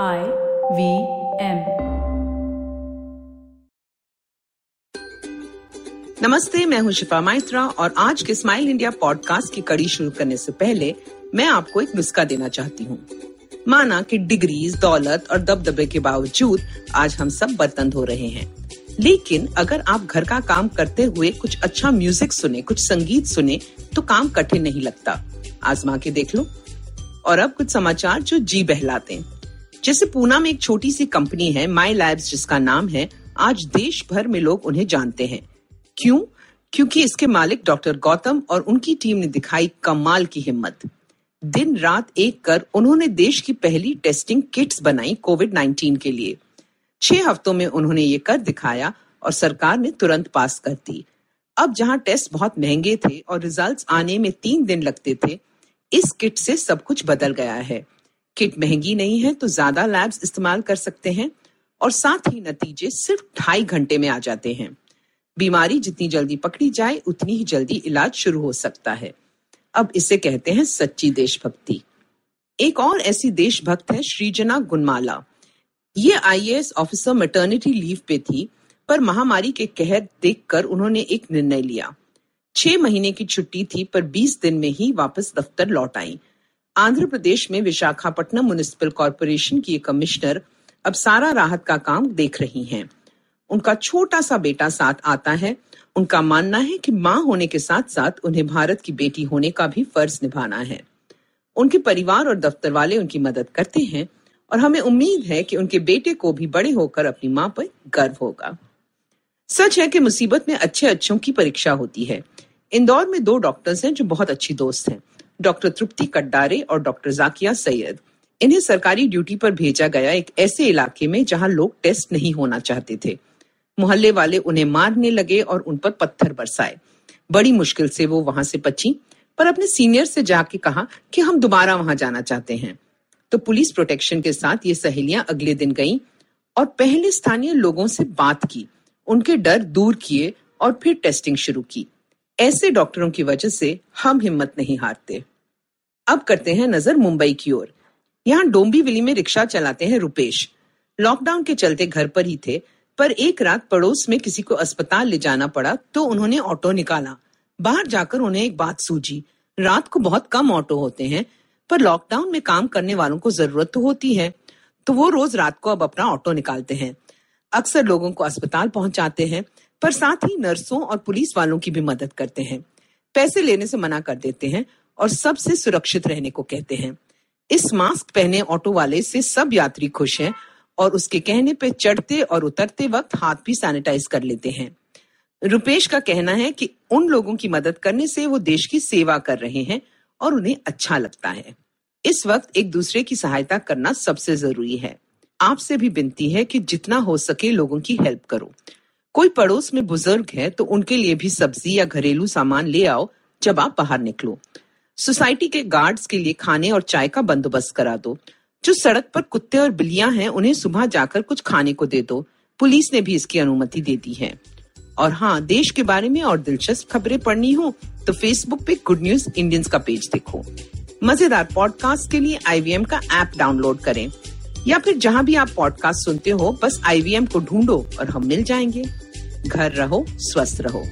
I V M नमस्ते, मैं हूँ शिफा माइत्रा और आज के स्माइल इंडिया पॉडकास्ट की कड़ी शुरू करने से पहले मैं आपको एक नुस्खा देना चाहती हूँ। माना कि डिग्रीज, दौलत और दबदबे के बावजूद आज हम सब बर्तन धो रहे हैं। लेकिन अगर आप घर का काम करते हुए कुछ अच्छा म्यूज़िक सुने, कुछ संगीत सुने तो काम कठिन नहीं लगता। आजमा के देख लो। और अब कुछ समाचार जो जी बहलाते हैं। जैसे पूना में एक छोटी सी कंपनी है माई लैब्स जिसका नाम है, आज देश भर में लोग उन्हें जानते हैं। क्यों? क्योंकि इसके मालिक डॉक्टर गौतम और उनकी टीम ने दिखाई कमाल की हिम्मत। दिन रात एक कर उन्होंने देश की पहली टेस्टिंग किट्स बनाई कोविड 19 के लिए। छह हफ्तों में उन्होंने ये कर दिखाया और सरकार ने तुरंत पास कर दी। अब जहाँ टेस्ट बहुत महँगे थे और रिजल्ट्स आने में तीन दिन लगते थे, इस किट से सब कुछ बदल गया है। किट महँगी नहीं है तो ज़्यादा लैब्स इस्तेमाल कर सकते हैं और साथ ही नतीजे सिर्फ़ ढाई घंटे में आ जाते हैं। बीमारी जितनी जल्दी पकड़ी जाए, उतनी ही जल्दी इलाज शुरू हो सकता है। अब इसे कहते हैं सच्ची देशभक्ति। एक और ऐसी देशभक्त है श्रीजना गुनमाला। ये आईएएस ऑफिसर मैटर्निटी लीव पे थी, पर महामारी के कहर देखकर उन्होंने एक निर्णय लिया। छह महीने की छुट्टी थी, पर बीस दिन में ही वापस दफ्तर लौट आई। आंध्र प्रदेश में विशाखापट्टनम म्यूनिसिपल कॉरपोरेशन की कमिश्नर अब सारा राहत का काम देख रही हैं। उनका छोटा सा बेटा साथ आता है। उनका मानना है कि माँ होने के साथ साथ उन्हें भारत की बेटी होने का भी फ़र्ज़ निभाना है। उनके परिवार और दफ्तर वाले उनकी मदद करते हैं और हमें उम्मीद है कि उनके बेटे को भी बड़े होकर अपनी माँ पर गर्व होगा। सच है कि मुसीबत में अच्छे अच्छों की परीक्षा होती है। इंदौर में दो डॉक्टर्स हैं जो बहुत अच्छी दोस्त हैं। डॉक्टर तृप्ति कड्डारे और डॉक्टर जाकिया सैयद। इन्हें सरकारी ड्यूटी पर भेजा गया एक ऐसे इलाके में जहाँ लोग टेस्ट नहीं होना चाहते थे। मोहल्ले वाले उन्हें मारने लगे और उन पर पत्थर बरसाए। बड़ी मुश्किल से वो वहाँ से बची पर अपने सीनियर से जाके कहा कि हम दोबारा वहाँ जाना चाहते हैं। तो पुलिस प्रोटेक्शन के साथ ये सहेलियाँ अगले दिन गईं और पहले स्थानीय लोगों से बात की। उनके डर दूर किए और फिर टेस्टिंग शुरू की। ऐसे डॉक्टरों की वजह से हम हिम्मत नहीं हारते। अब करते हैं नज़र मुंबई की ओर। यहाँ डोंबिवली में रिक्शा चलाते हैं रुपेश। लॉकडाउन के चलते घर पर ही थे, पर एक रात पड़ोस में किसी को अस्पताल ले जाना पड़ा तो उन्होंने ऑटो निकाला। बाहर जाकर उन्हें एक बात सूझी, रात को बहुत कम ऑटो होते हैं, पर लॉकडाउन में काम करने वालों को ज़रूरत तो होती है तो वो रोज रात को अब अपना ऑटो निकालते हैं। अक्सर लोगों को अस्पताल पहुंचाते हैं, पर साथ ही नर्सों और पुलिस वालों की भी मदद करते हैं। पैसे लेने से मना कर देते हैं और सबसे सुरक्षित रहने को कहते हैं। इस मास्क पहने ऑटो वाले से सब यात्री खुश हैं और उसके कहने पर चढ़ते और उतरते वक्त हाथ भी सैनिटाइज कर लेते हैं। रुपेश का कहना है कि उन लोगों की मदद करने से वो देश की सेवा कर रहे हैं और उन्हें अच्छा लगता है। इस वक्त एक दूसरे की सहायता करना सबसे ज़रूरी है। आपसे भी विनती है कि जितना हो सके लोगों की हेल्प करो। कोई पड़ोस में बुज़ुर्ग है तो उनके लिए भी सब्ज़ी या घरेलू सामान ले आओ जब आप बाहर निकलो। सोसाइटी के गार्ड्स के लिए खाने और चाय का बंदोबस्त करा दो। जो सड़क पर कुत्ते और बिल्लियाँ हैं, उन्हें सुबह जाकर कुछ खाने को दे दो। पुलिस ने भी इसकी अनुमति दे दी है। और हाँ देश के बारे में और दिलचस्प खबरें पढ़नी हो तो फेसबुक पे गुड न्यूज़ इंडियंस का पेज देखो। मज़ेदार पॉडकास्ट के लिए आईवीएम का ऐप डाउनलोड करें। या फिर जहाँ भी आप पॉडकास्ट सुनते हो, बस आईवीएम को ढूंढो और हम मिल जाएँगे। घर रहो, स्वस्थ रहो।